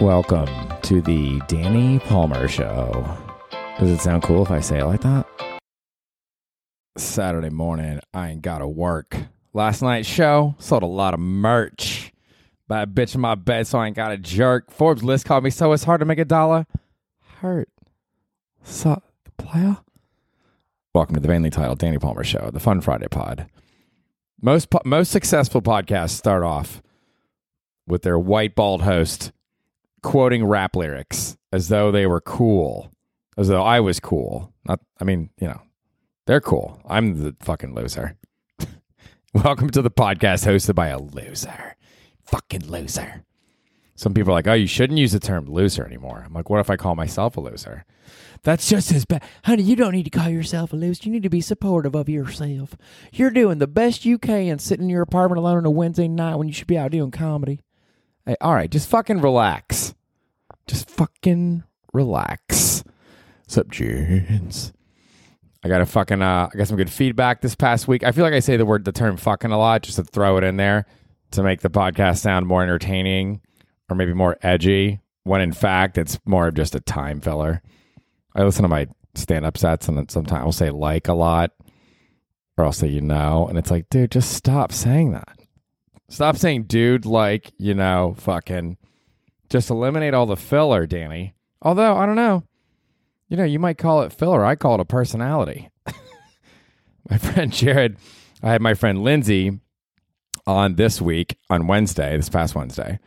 Welcome to the Danny Palmer Show. Does it sound cool if I say it like that? Saturday morning, I ain't gotta work. Last night's show sold a lot of merch. By a bitch in my bed, so I ain't got a jerk. Forbes list called me so it's hard to make a dollar. Hurt. Suck, player. Welcome to the vainly titled Danny Palmer Show, the Fun Friday Pod. Most po- most successful podcasts start off with their white bald host quoting rap lyrics as though they were cool, as though I was cool. Not, I mean, you know, they're cool. I'm the fucking loser. Welcome to the podcast hosted by a loser, fucking loser. Some people are like, oh, you shouldn't use the term loser anymore. I'm like, what if I call myself a loser? That's just as bad. Honey, you don't need to call yourself a loser. You need to be supportive of yourself. You're doing the best you can sitting in your apartment alone on a Wednesday night when you should be out doing comedy. Hey, all right, just fucking relax. Just fucking relax. Sup, James? I got a fucking uh I got some good feedback this past week. I feel like I say the word the term fucking a lot just to throw it in there to make the podcast sound more entertaining or maybe more edgy when in fact it's more of just a time filler. I listen to my stand up sets and sometimes I'll say like a lot or I'll say you know and it's like dude just stop saying that. Stop saying dude like, you know, fucking just eliminate all the filler, Danny. Although, I don't know. You know, you might call it filler. I call it a personality. my friend Jared, I had my friend Lindsay on this week on Wednesday, this past Wednesday,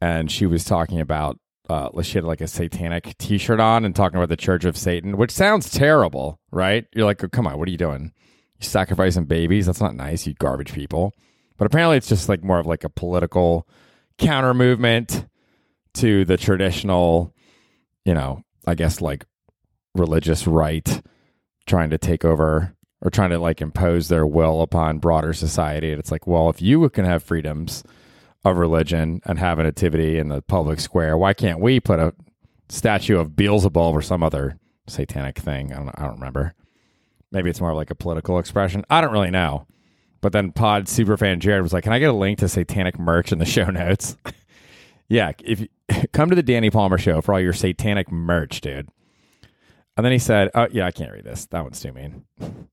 and she was talking about uh she had like a satanic t-shirt on and talking about the Church of Satan, which sounds terrible, right? You're like, oh, come on, what are you doing? You sacrificing babies? That's not nice, you garbage people. But apparently it's just like more of like a political counter movement to the traditional, you know, I guess like religious right trying to take over or trying to like impose their will upon broader society. And it's like, well, if you can have freedoms of religion and have a nativity in the public square, why can't we put a statue of Beelzebub or some other satanic thing? I don't, I don't remember. Maybe it's more like a political expression. I don't really know. But then Pod superfan Jared was like, "Can I get a link to satanic merch in the show notes?" yeah, if you, come to the Danny Palmer show for all your satanic merch, dude. And then he said, "Oh yeah, I can't read this. That one's too mean."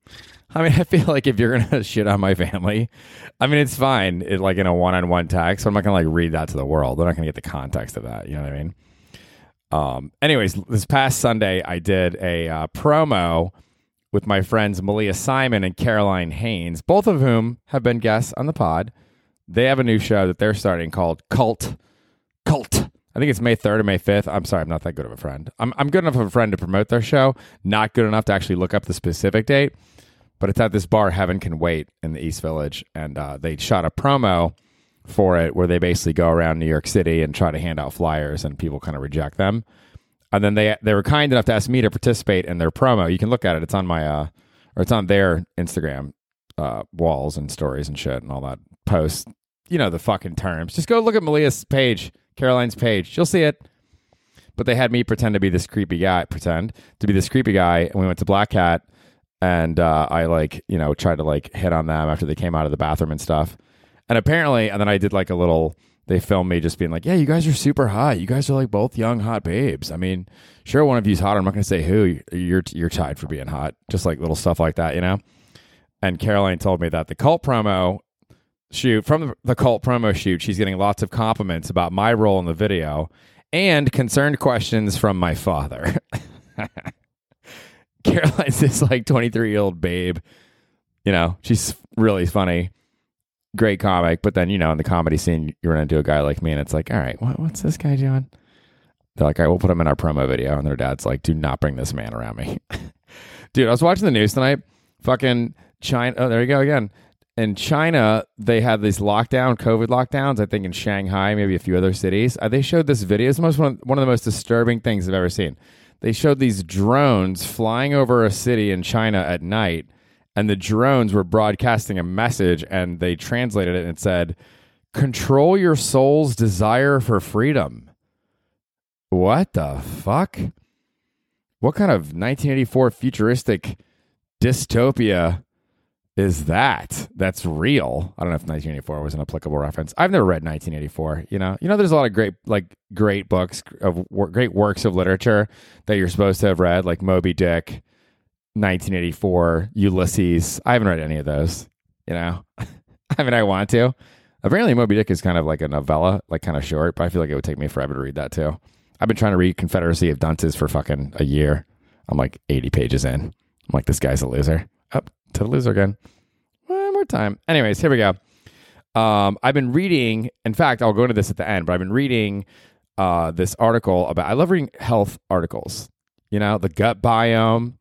I mean, I feel like if you're gonna shit on my family, I mean, it's fine, it, like in a one-on-one text. I'm not gonna like read that to the world. They're not gonna get the context of that. You know what I mean? Um. Anyways, this past Sunday, I did a uh, promo with my friends Malia Simon and Caroline Haynes, both of whom have been guests on the pod. They have a new show that they're starting called Cult. Cult. I think it's May 3rd or May 5th. I'm sorry, I'm not that good of a friend. I'm, I'm good enough of a friend to promote their show, not good enough to actually look up the specific date. But it's at this bar, Heaven Can Wait, in the East Village. And uh, they shot a promo for it where they basically go around New York City and try to hand out flyers, and people kind of reject them and then they they were kind enough to ask me to participate in their promo. You can look at it; it's on my uh, or it's on their Instagram uh, walls and stories and shit and all that posts. You know the fucking terms. Just go look at Malia's page, Caroline's page. You'll see it. But they had me pretend to be this creepy guy, pretend to be this creepy guy, and we went to Black Cat, and uh, I like you know tried to like hit on them after they came out of the bathroom and stuff. And apparently, and then I did like a little they filmed me just being like, "Yeah, you guys are super hot. You guys are like both young hot babes." I mean, sure, one of you's hot. I'm not going to say who. You're you're tied for being hot. Just like little stuff like that, you know. And Caroline told me that the cult promo shoot from the cult promo shoot, she's getting lots of compliments about my role in the video and concerned questions from my father. Caroline's this like 23 year old babe. You know, she's really funny great comic, but then you know in the comedy scene you run into a guy like me, and it's like, all right, what, what's this guy doing? They're like, right, we'll put him in our promo video, and their dad's like, do not bring this man around me, dude. I was watching the news tonight. Fucking China. Oh, there you go again. In China, they had these lockdown, COVID lockdowns. I think in Shanghai, maybe a few other cities. Uh, they showed this video. It's most one, one of the most disturbing things I've ever seen. They showed these drones flying over a city in China at night and the drones were broadcasting a message and they translated it and it said control your soul's desire for freedom what the fuck what kind of 1984 futuristic dystopia is that that's real. I don't know if 1984 was an applicable reference. I've never read 1984. You know, you know, there's a lot of great like great books of great works of literature that you're supposed to have read, like Moby Dick, 1984, Ulysses. I haven't read any of those. You know, I mean, I want to. Apparently, Moby Dick is kind of like a novella, like kind of short, but I feel like it would take me forever to read that too. I've been trying to read Confederacy of Dunces for fucking a year. I'm like 80 pages in. I'm like, this guy's a loser. Up oh, to the loser again. One more time. Anyways, here we go. Um, I've been reading. In fact, I'll go into this at the end, but I've been reading uh, this article about. I love reading health articles. You know, the gut biome.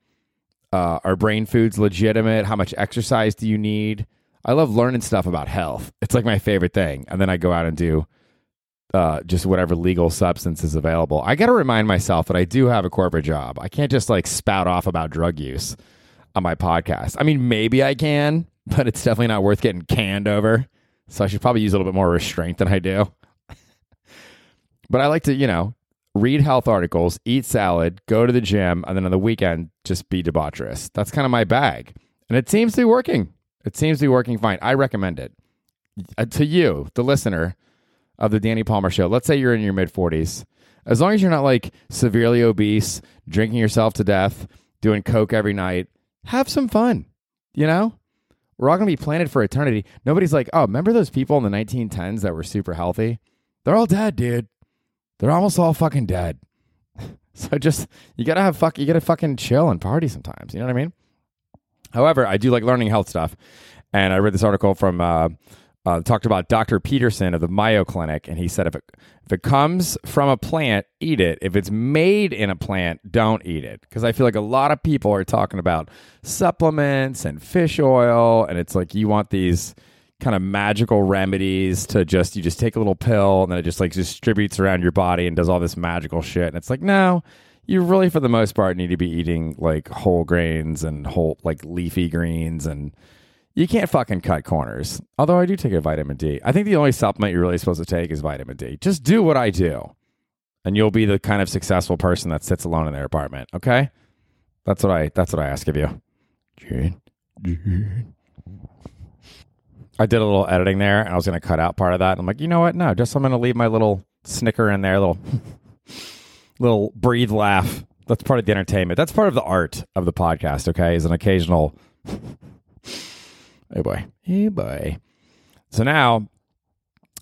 Uh, are brain foods legitimate? How much exercise do you need? I love learning stuff about health. It's like my favorite thing. And then I go out and do uh, just whatever legal substance is available. I got to remind myself that I do have a corporate job. I can't just like spout off about drug use on my podcast. I mean, maybe I can, but it's definitely not worth getting canned over. So I should probably use a little bit more restraint than I do. but I like to, you know, read health articles, eat salad, go to the gym, and then on the weekend, just be debaucherous. That's kind of my bag. And it seems to be working. It seems to be working fine. I recommend it. Uh, to you, the listener of the Danny Palmer show, let's say you're in your mid 40s. As long as you're not like severely obese, drinking yourself to death, doing coke every night, have some fun. You know? We're all going to be planted for eternity. Nobody's like, "Oh, remember those people in the 1910s that were super healthy? They're all dead, dude. They're almost all fucking dead." so just you got to have fuck you got to fucking chill and party sometimes, you know what I mean? However, I do like learning health stuff. And I read this article from uh, uh, talked about Dr. Peterson of the Mayo Clinic, and he said if it if it comes from a plant, eat it. If it's made in a plant, don't eat it. Because I feel like a lot of people are talking about supplements and fish oil, and it's like you want these kind of magical remedies to just you just take a little pill and then it just like distributes around your body and does all this magical shit. And it's like no, you really for the most part need to be eating like whole grains and whole like leafy greens and you can't fucking cut corners. Although I do take a vitamin D. I think the only supplement you're really supposed to take is vitamin D. Just do what I do. And you'll be the kind of successful person that sits alone in their apartment. Okay? That's what I that's what I ask of you. I did a little editing there and I was gonna cut out part of that. I'm like, you know what? No, just I'm gonna leave my little snicker in there, little little breathe laugh. That's part of the entertainment. That's part of the art of the podcast, okay? Is an occasional Hey boy. Hey boy. So now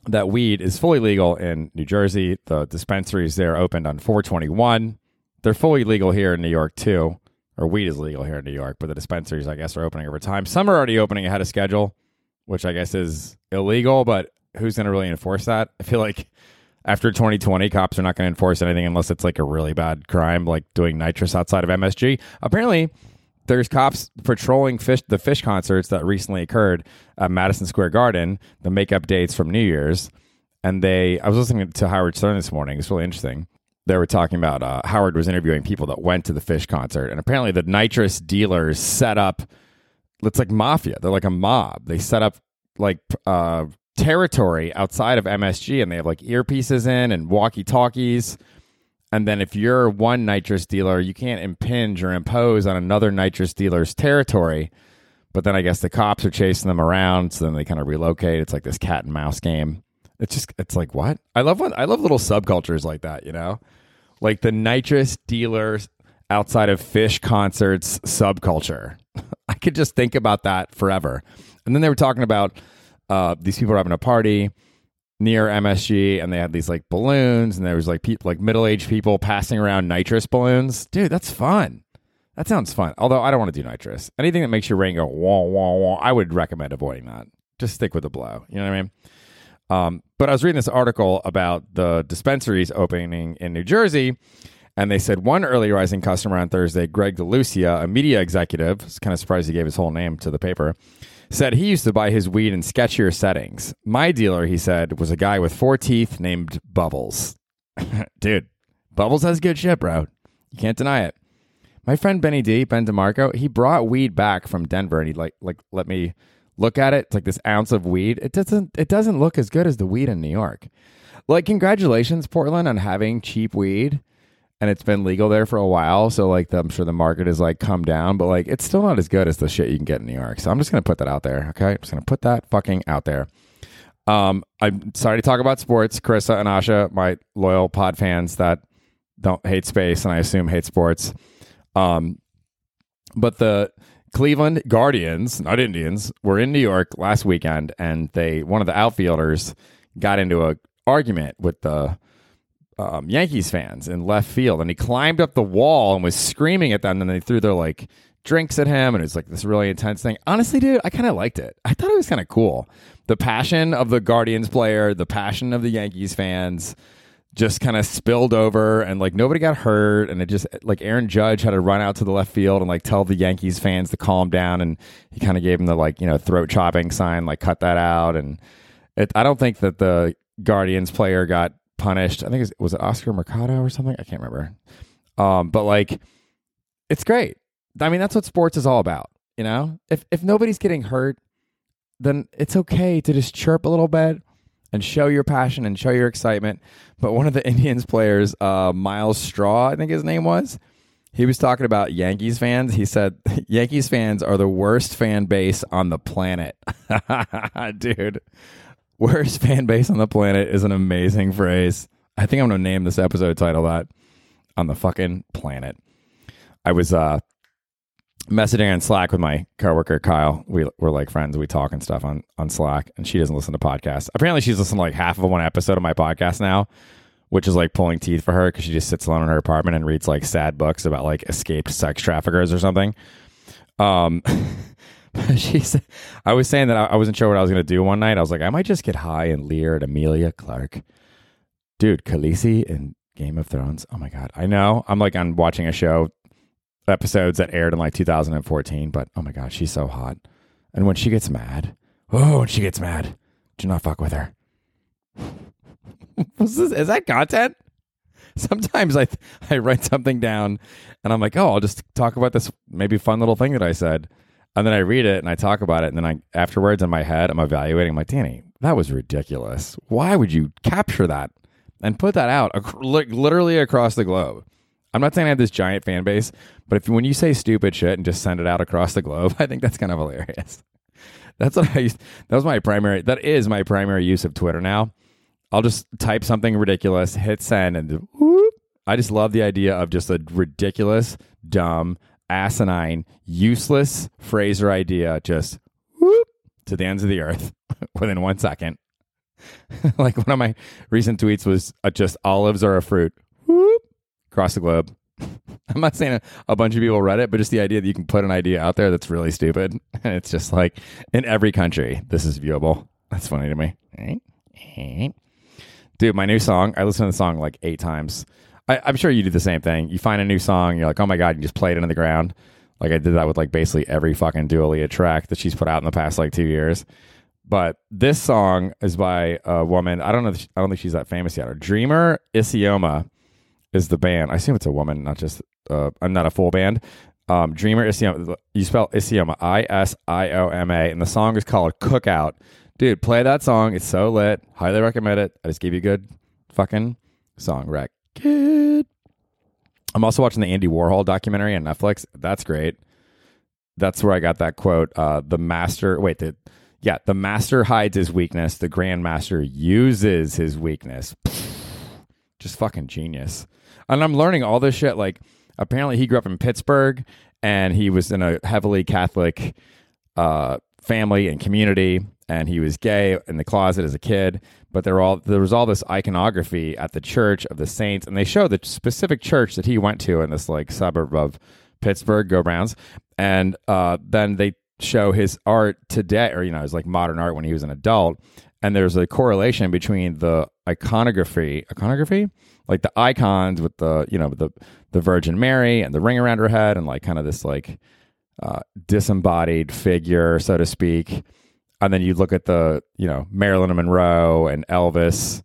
that weed is fully legal in New Jersey, the dispensaries there opened on 421. They're fully legal here in New York too. Or weed is legal here in New York, but the dispensaries, I guess, are opening over time. Some are already opening ahead of schedule, which I guess is illegal, but who's going to really enforce that? I feel like after 2020, cops are not going to enforce anything unless it's like a really bad crime, like doing nitrous outside of MSG. Apparently, there's cops patrolling Phish the Phish concerts that recently occurred at Madison Square Garden, the makeup dates from New Year's, and they. I was listening to Howard Stern this morning. It's really interesting. They were talking about uh, Howard was interviewing people that went to the Phish concert, and apparently the nitrous dealers set up. It's like mafia. They're like a mob. They set up like uh, territory outside of MSG and they have like earpieces in and walkie talkies. And then if you're one nitrous dealer, you can't impinge or impose on another nitrous dealer's territory. But then I guess the cops are chasing them around, so then they kind of relocate. It's like this cat and mouse game. It's just it's like what? I love when I love little subcultures like that, you know? Like the nitrous dealers outside of Phish concerts subculture. Could just think about that forever. And then they were talking about uh, these people are having a party near MSG and they had these like balloons and there was like people like middle-aged people passing around nitrous balloons. Dude, that's fun. That sounds fun. Although I don't want to do nitrous. Anything that makes your brain go wah wah wah, I would recommend avoiding that. Just stick with the blow. You know what I mean? Um, but I was reading this article about the dispensaries opening in New Jersey, and they said one early rising customer on Thursday, Greg DeLucia, a media executive, was kind of surprised he gave his whole name to the paper, said he used to buy his weed in sketchier settings. My dealer, he said, was a guy with four teeth named Bubbles. Dude, Bubbles has good shit, bro. You can't deny it. My friend Benny D, Ben DeMarco, he brought weed back from Denver and he like like let me look at it. It's like this ounce of weed. It doesn't it doesn't look as good as the weed in New York. Like congratulations, Portland, on having cheap weed. And it's been legal there for a while. So like, the, I'm sure the market is like come down, but like, it's still not as good as the shit you can get in New York. So I'm just gonna put that out there. Okay, I'm just gonna put that fucking out there. Um, I'm sorry to talk about sports, Carissa and Asha, my loyal pod fans that don't hate space and I assume hate sports. Um, but the Cleveland Guardians, not Indians, were in New York last weekend, and they one of the outfielders got into a argument with the um, Yankees fans in left field, and he climbed up the wall and was screaming at them. And they threw their like drinks at him, and it was like this really intense thing. Honestly, dude, I kind of liked it. I thought it was kind of cool. The passion of the Guardians player, the passion of the Yankees fans just kind of spilled over and like nobody got hurt and it just like Aaron Judge had to run out to the left field and like tell the Yankees fans to calm down and he kind of gave them the like you know throat chopping sign like cut that out and it, I don't think that the Guardians player got punished I think it was, was it Oscar Mercado or something I can't remember um but like it's great I mean that's what sports is all about you know if if nobody's getting hurt then it's okay to just chirp a little bit and show your passion and show your excitement. But one of the Indians players, uh, Myles Straw, I think his name was, he was talking about Yankees fans. He said, Yankees fans are the worst fan base on the planet. Dude, worst fan base on the planet is an amazing phrase. I think I'm going to name this episode title that on the fucking planet. I was uh, messaging on Slack with my coworker Kyle. We we're like friends. We talk and stuff on on Slack, and she doesn't listen to podcasts. Apparently, she's listened to like half of one episode of my podcast now, which is like pulling teeth for her because she just sits alone in her apartment and reads like sad books about like escaped sex traffickers or something. Um, she said, I was saying that I, wasn't sure what I was going to do one night. I was like, I might just get high and leer at Emilia Clarke dude. Khaleesi in Game of Thrones. Oh my god, I know. I'm like i'm watching a show episodes that aired in like 2014, but oh my god, she's so hot. And when she gets mad, oh, when she gets mad, do not fuck with her. is, this, is that content? Sometimes I I write something down and I'm like, oh, I'll just talk about this maybe fun little thing that I said, and then I read it and I talk about it, and then I afterwards in my head I'm evaluating. I'm like, Danny, that was ridiculous. Why would you capture that and put that out ac- literally across the globe? I'm not saying I have this giant fan base, but if when you say stupid shit and just send it out across the globe, I think that's kind of hilarious. That's what I used. That was my primary. That is my primary use of Twitter now. I'll just type something ridiculous, hit send, and whoop. I just love the idea of just a ridiculous, dumb, asinine, useless phrase or idea just whoop to the ends of the earth within one second. like one of my recent tweets was uh, just olives are a fruit. Whoop across the globe. I'm not saying a, a, bunch of people read it, but just the idea that you can put an idea out there that's really stupid. And it's just like in every country, this is viewable. That's funny to me. Dude, my new song, I listened to the song like eight times. I, I'm sure you do the same thing. You find a new song, you're like, oh my God, you just play it into the ground. Like I did that with like basically every fucking Dua Lipa track that she's put out in the past like two years. But this song is by a woman. I don't know. She, I don't think she's that famous yet. Or Dreamer Isioma is the band. I assume it's a woman, not just uh, I'm not a full band. Um, Dreamer Isioma. You spell Isioma I S I O M A, and the song is called Cookout. Dude, play that song. It's so lit. Highly recommend it. I just gave you a good fucking song rec. Kid. I'm also watching the Andy Warhol documentary on Netflix. That's great. That's where I got that quote. Uh, the master. Wait, the yeah, the master hides his weakness. The grandmaster uses his weakness. Just fucking genius and I'm learning all this shit. Like, apparently, he grew up in Pittsburgh, and he was in a heavily Catholic uh, family and community, and he was gay in the closet as a kid. But there all there was all this iconography at the Church of the Saints, and they show the specific church that he went to in this like suburb of Pittsburgh. Go Browns! And uh, then they show his art today, or you know, his like modern art when he was an adult. And there's a correlation between the iconography, iconography, like the icons with the you know the the Virgin Mary and the ring around her head and like kind of this like uh, disembodied figure, so to speak. And then you look at the you know Marilyn Monroe and Elvis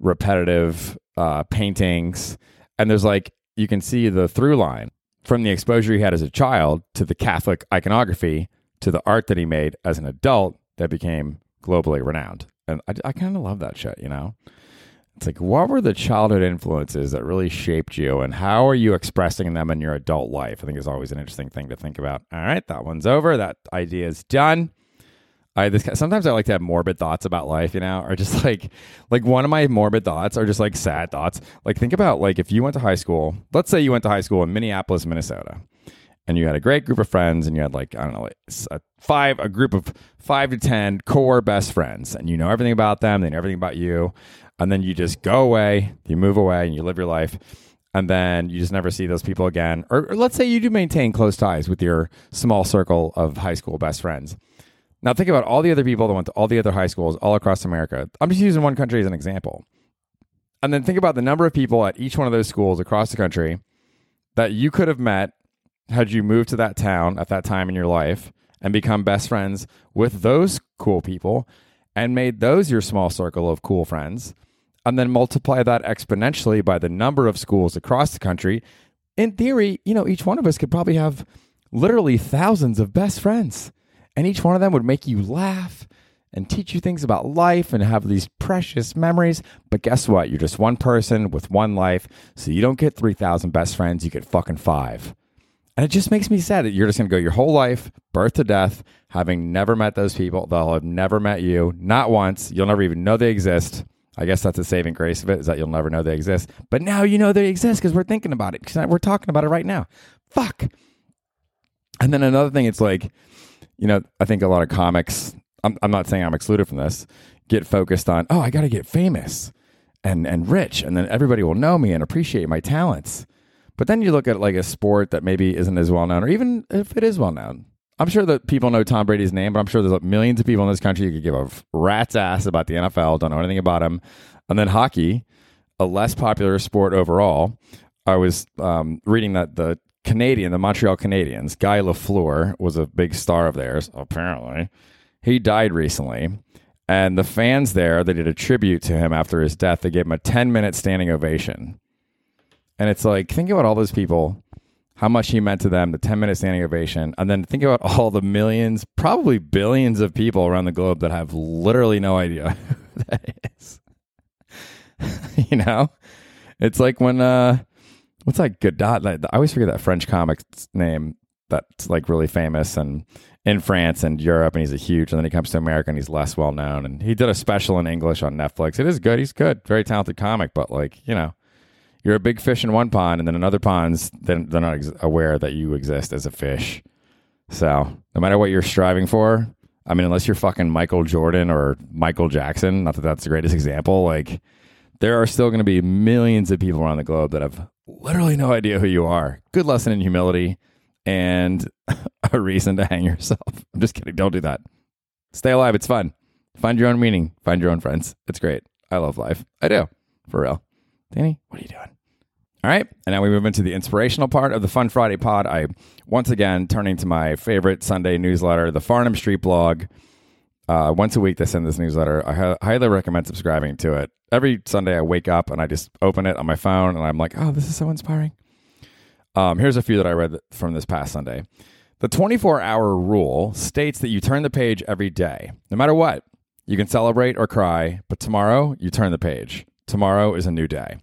repetitive uh, paintings, and there's like you can see the through line from the exposure he had as a child to the Catholic iconography to the art that he made as an adult that became globally renowned. And I, I kind of love that shit, you know? It's like, what were the childhood influences that really shaped you, and how are you expressing them in your adult life? I think is always an interesting thing to think about. All right, that one's over. That idea is done. I this sometimes I like to have morbid thoughts about life, you know, or just like like one of my morbid thoughts are just like sad thoughts. Like think about like if you went to high school, let's say you went to high school in Minneapolis, Minnesota, and you had a great group of friends, and you had like I don't know, like a five a group of five to ten core best friends, and you know everything about them, they know everything about you, and then you just go away, you move away, and you live your life. And then you just never see those people again. Or, or let's say you do maintain close ties with your small circle of high school best friends now think about all the other people that went to all the other high schools all across America. I'm just using one country as an example. And then think about the number of people at each one of those schools across the country that you could have met had you moved to that town at that time in your life and become best friends with those cool people and made those your small circle of cool friends and then multiply that exponentially by the number of schools across the country in theory you know each one of us could probably have literally thousands of best friends and each one of them would make you laugh and teach you things about life and have these precious memories. But guess what? You're just one person with one life. So you don't get 3,000 best friends, you get fucking five. And it just makes me sad that you're just going to go your whole life, birth to death, having never met those people. They'll have never met you, not once. You'll never even know they exist. I guess that's the saving grace of it is that you'll never know they exist. But now you know they exist because we're thinking about it. Because we're talking about it right now. Fuck. And then another thing, it's like, you know, I think a lot of comics, I'm, I'm not saying I'm excluded from this, get focused on, oh, I got to get famous and, and rich, and then everybody will know me and appreciate my talents. But then you look at like a sport that maybe isn't as well known, or even if it is well known. I'm sure that people know Tom Brady's name, but I'm sure there's like millions of people in this country who could give a rat's ass about the NFL, don't know anything about him. And then hockey, a less popular sport overall. I was um, reading that the Canadian, the Montreal Canadiens, Guy Lafleur was a big star of theirs, apparently. He died recently. And the fans there, they did a tribute to him after his death. They gave him a 10 minute standing ovation. And it's like, think about all those people, how much he meant to them, the 10 minute standing ovation. And then think about all the millions, probably billions of people around the globe that have literally no idea who that is. you know? It's like when, uh, what's that Godot? I always forget that French comic's name that's like really famous and in France and Europe, and he's a huge. And then he comes to America and he's less well known. And he did a special in English on Netflix. It is good. He's good, very talented comic. But like you know, you're a big fish in one pond, and then another pond's then they're not ex- aware that you exist as a fish. So no matter what you're striving for, I mean, unless you're fucking Michael Jordan or Michael Jackson, not that that's the greatest example, like there are still going to be millions of people around the globe that have literally no idea who you are. Good lesson in humility and a reason to hang yourself. I'm just kidding. Don't do that. Stay alive. It's fun. Find your own meaning. Find your own friends. It's great. I love life. I do. For real. Danny, what are you doing? All right. And now we move into the inspirational part of the Fun Friday pod. I, once again, turning to my favorite Sunday newsletter, the Farnam Street blog. Uh, once a week, they send this newsletter. I ha- highly recommend subscribing to it. Every Sunday, I wake up and I just open it on my phone, and I'm like, "Oh, this is so inspiring." Um, here's a few that I read from this past Sunday. The 24 hour rule states that you turn the page every day, no matter what. You can celebrate or cry, but tomorrow you turn the page. Tomorrow is a new day.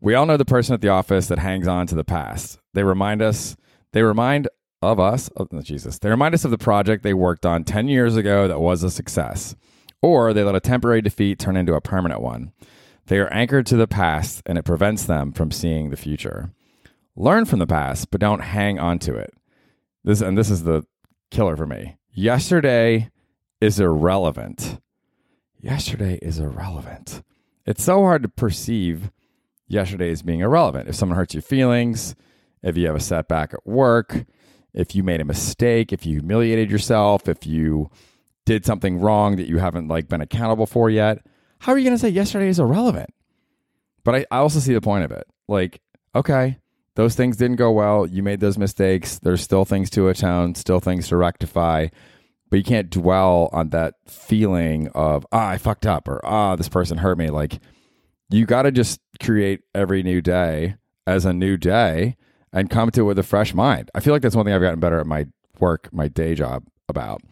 We all know the person at the office that hangs on to the past. They remind us, they remind of us, oh, Jesus, they remind us of the project they worked on 10 years ago that was a success, or they let a temporary defeat turn into a permanent one. They are anchored to the past and it prevents them from seeing the future. Learn from the past, but don't hang on to it. This and this is the killer for me. Yesterday is irrelevant. Yesterday is irrelevant. It's so hard to perceive yesterday as being irrelevant. If someone hurts your feelings, if you have a setback at work, if you made a mistake, if you humiliated yourself, if you did something wrong that you haven't like been accountable for yet, how are you going to say yesterday is irrelevant? But I, I also see the point of it. Like, okay, those things didn't go well. You made those mistakes. There's still things to atone, still things to rectify. But you can't dwell on that feeling of, ah, I fucked up or ah, this person hurt me. Like, you got to just create every new day as a new day and come to it with a fresh mind. I feel like that's one thing I've gotten better at my work, my day job about.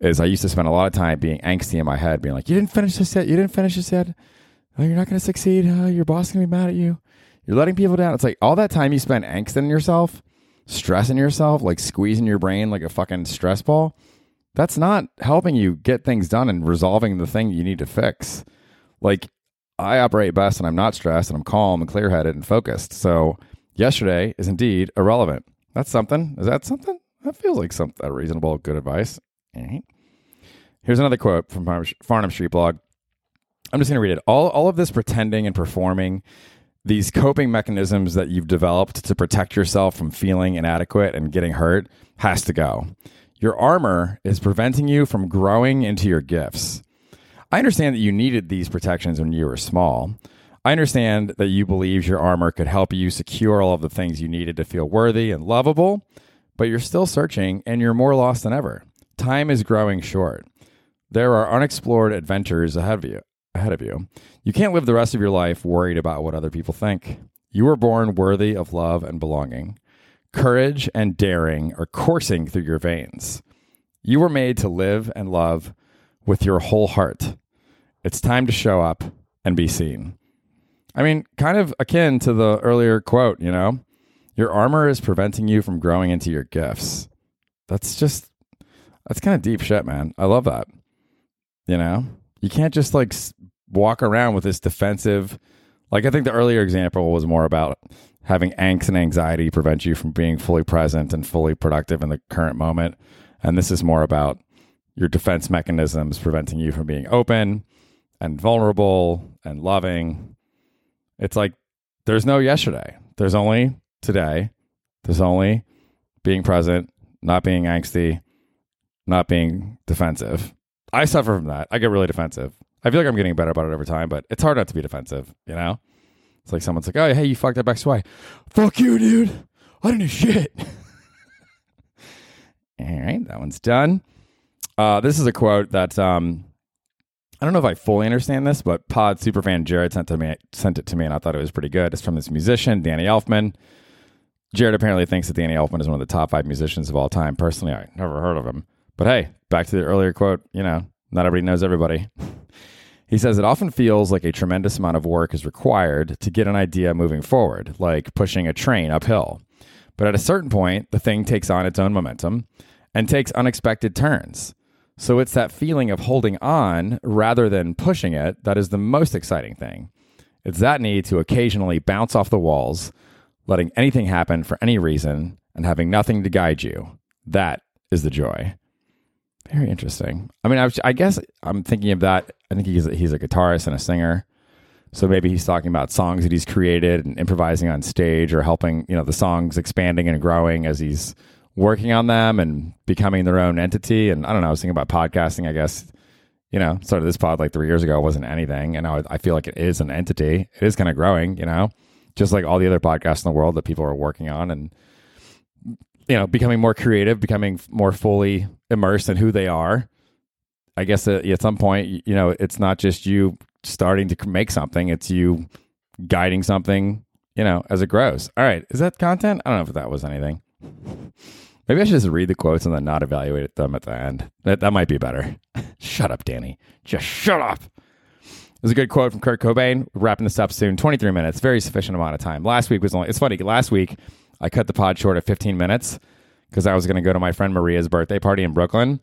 Is I used to spend a lot of time being angsty in my head, being like, "You didn't finish this yet. You didn't finish this yet." oh, you're not going to succeed. Oh, your boss is going to be mad at you. You're letting people down. It's like all that time you spend angsting yourself, stressing yourself, like squeezing your brain like a fucking stress ball. That's not helping you get things done and resolving the thing you need to fix. Like I operate best and I'm not stressed and I'm calm and clear headed and focused. So yesterday is indeed irrelevant. That's something. Is that something? That feels like some a reasonable, good advice. All right. Here's another quote from Farnam Street Blog. I'm just going to read it. All, all of this pretending and performing, these coping mechanisms that you've developed to protect yourself from feeling inadequate and getting hurt has to go. Your armor is preventing you from growing into your gifts. I understand that you needed these protections when you were small. I understand that you believed your armor could help you secure all of the things you needed to feel worthy and lovable, but you're still searching and you're more lost than ever. Time is growing short. There are unexplored adventures ahead of you. Ahead of you. You can't live the rest of your life worried about what other people think. You were born worthy of love and belonging. Courage and daring are coursing through your veins. You were made to live and love with your whole heart. It's time to show up and be seen. I mean, kind of akin to the earlier quote, you know? Your armor is preventing you from growing into your gifts. That's just, that's kind of deep shit, man. I love that. You know? You can't just like walk around with this defensive, like I think the earlier example was more about having angst and anxiety prevent you from being fully present and fully productive in the current moment. And this is more about your defense mechanisms preventing you from being open and vulnerable and loving. It's like there's no yesterday. There's only today. There's only being present, not being angsty, not being defensive. I suffer from that. I get really defensive. I feel like I'm getting better about it over time, but it's hard not to be defensive, you know? It's like someone's like, oh, hey, you fucked up XY. Fuck you, dude. I didn't do shit. All right, that one's done. Uh, this is a quote that um, I don't know if I fully understand this, but Pod superfan Jared sent to me sent it to me, and I thought it was pretty good. It's from this musician Danny Elfman. Jared apparently thinks that Danny Elfman is one of the top five musicians of all time. Personally, I never heard of him, but hey, back to the earlier quote. You know, not everybody knows everybody. He says it often feels like a tremendous amount of work is required to get an idea moving forward, like pushing a train uphill. But at a certain point, the thing takes on its own momentum and takes unexpected turns. So it's that feeling of holding on rather than pushing it that is the most exciting thing. It's that need to occasionally bounce off the walls, letting anything happen for any reason, and having nothing to guide you. That is the joy. Very interesting. I mean, I, was, I guess I'm thinking of that. I think he's he's a guitarist and a singer, so maybe he's talking about songs that he's created and improvising on stage, or helping you know the songs expanding and growing as he's working on them and becoming their own entity. And I don't know, I was thinking about podcasting, I guess, you know, started this pod like three years ago, it wasn't anything. And I feel like it is an entity. It is kind of growing, you know, just like all the other podcasts in the world that people are working on and, you know, becoming more creative, becoming more fully immersed in who they are. I guess uh, at some point, you know, it's not just you starting to make something, it's you guiding something, you know, as it grows. All right. Is that content? I don't know if that was anything. Maybe I should just read the quotes and then not evaluate them at the end. That that might be better. shut up, Danny. Just shut up. There's a good quote from Kurt Cobain. Wrapping this up soon. 23 minutes, very sufficient amount of time. Last week was only. It's funny. Last week I cut the pod short at 15 minutes because I was going to go to my friend Maria's birthday party in Brooklyn,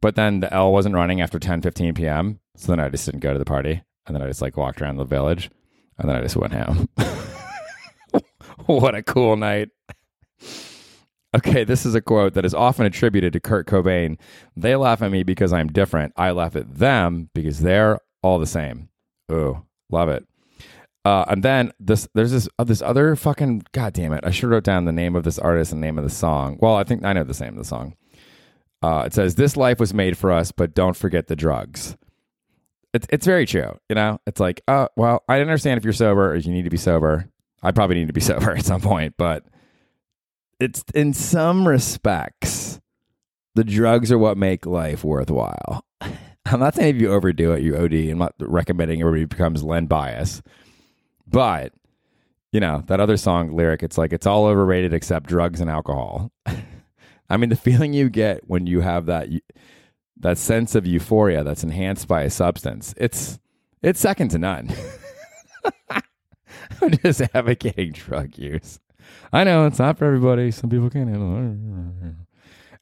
but then the L wasn't running after 10 15 p.m. So then I just didn't go to the party, and then I just like walked around the village, and then I just went home. what a cool night. Okay, this is a quote that is often attributed to Kurt Cobain. They laugh at me because I'm different. I laugh at them because they're all the same. Ooh, love it. Uh, and then this, there's this uh, this other fucking god damn it. I should have wrote down the name of this artist and name of the song. Well, I think I know the name of the song. Uh, it says, "This life was made for us, but don't forget the drugs." It's it's very true. You know, it's like, uh, well, I understand if you're sober or you need to be sober. I probably need to be sober at some point, but it's in some respects, the drugs are what make life worthwhile. I'm not saying if you overdo it, you OD. I'm not recommending everybody becomes Len Bias, but you know that other song lyric. It's like it's all overrated except drugs and alcohol. I mean, the feeling you get when you have that that sense of euphoria that's enhanced by a substance. It's it's second to none. I'm just advocating drug use. I know it's not for everybody. Some people can't handle it.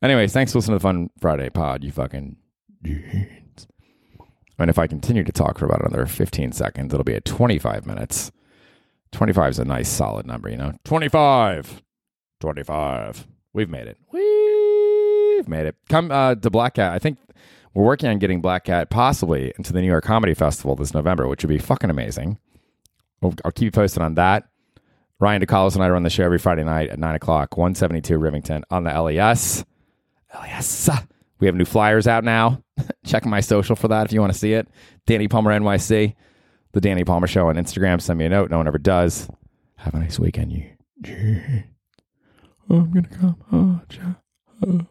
Anyways, thanks for listening to the Fun Friday pod, you fucking. And if I continue to talk for about another 15 seconds, it'll be at 25 minutes. 25 is a nice solid number, you know? 25. 25. We've made it. We've made it. Come uh, to Black Cat. I think we're working on getting Black Cat possibly into the New York Comedy Festival this November, which would be fucking amazing. I'll, I'll keep you posted on that. Ryan DeCollis and I run the show every Friday night at 9 o'clock, 172 Rivington on the LES. LES. We have new flyers out now. Check my social for that if you want to see it. Danny Palmer NYC, The Danny Palmer Show on Instagram. Send me a note. No one ever does. Have a nice weekend, you. I'm to come. Oh,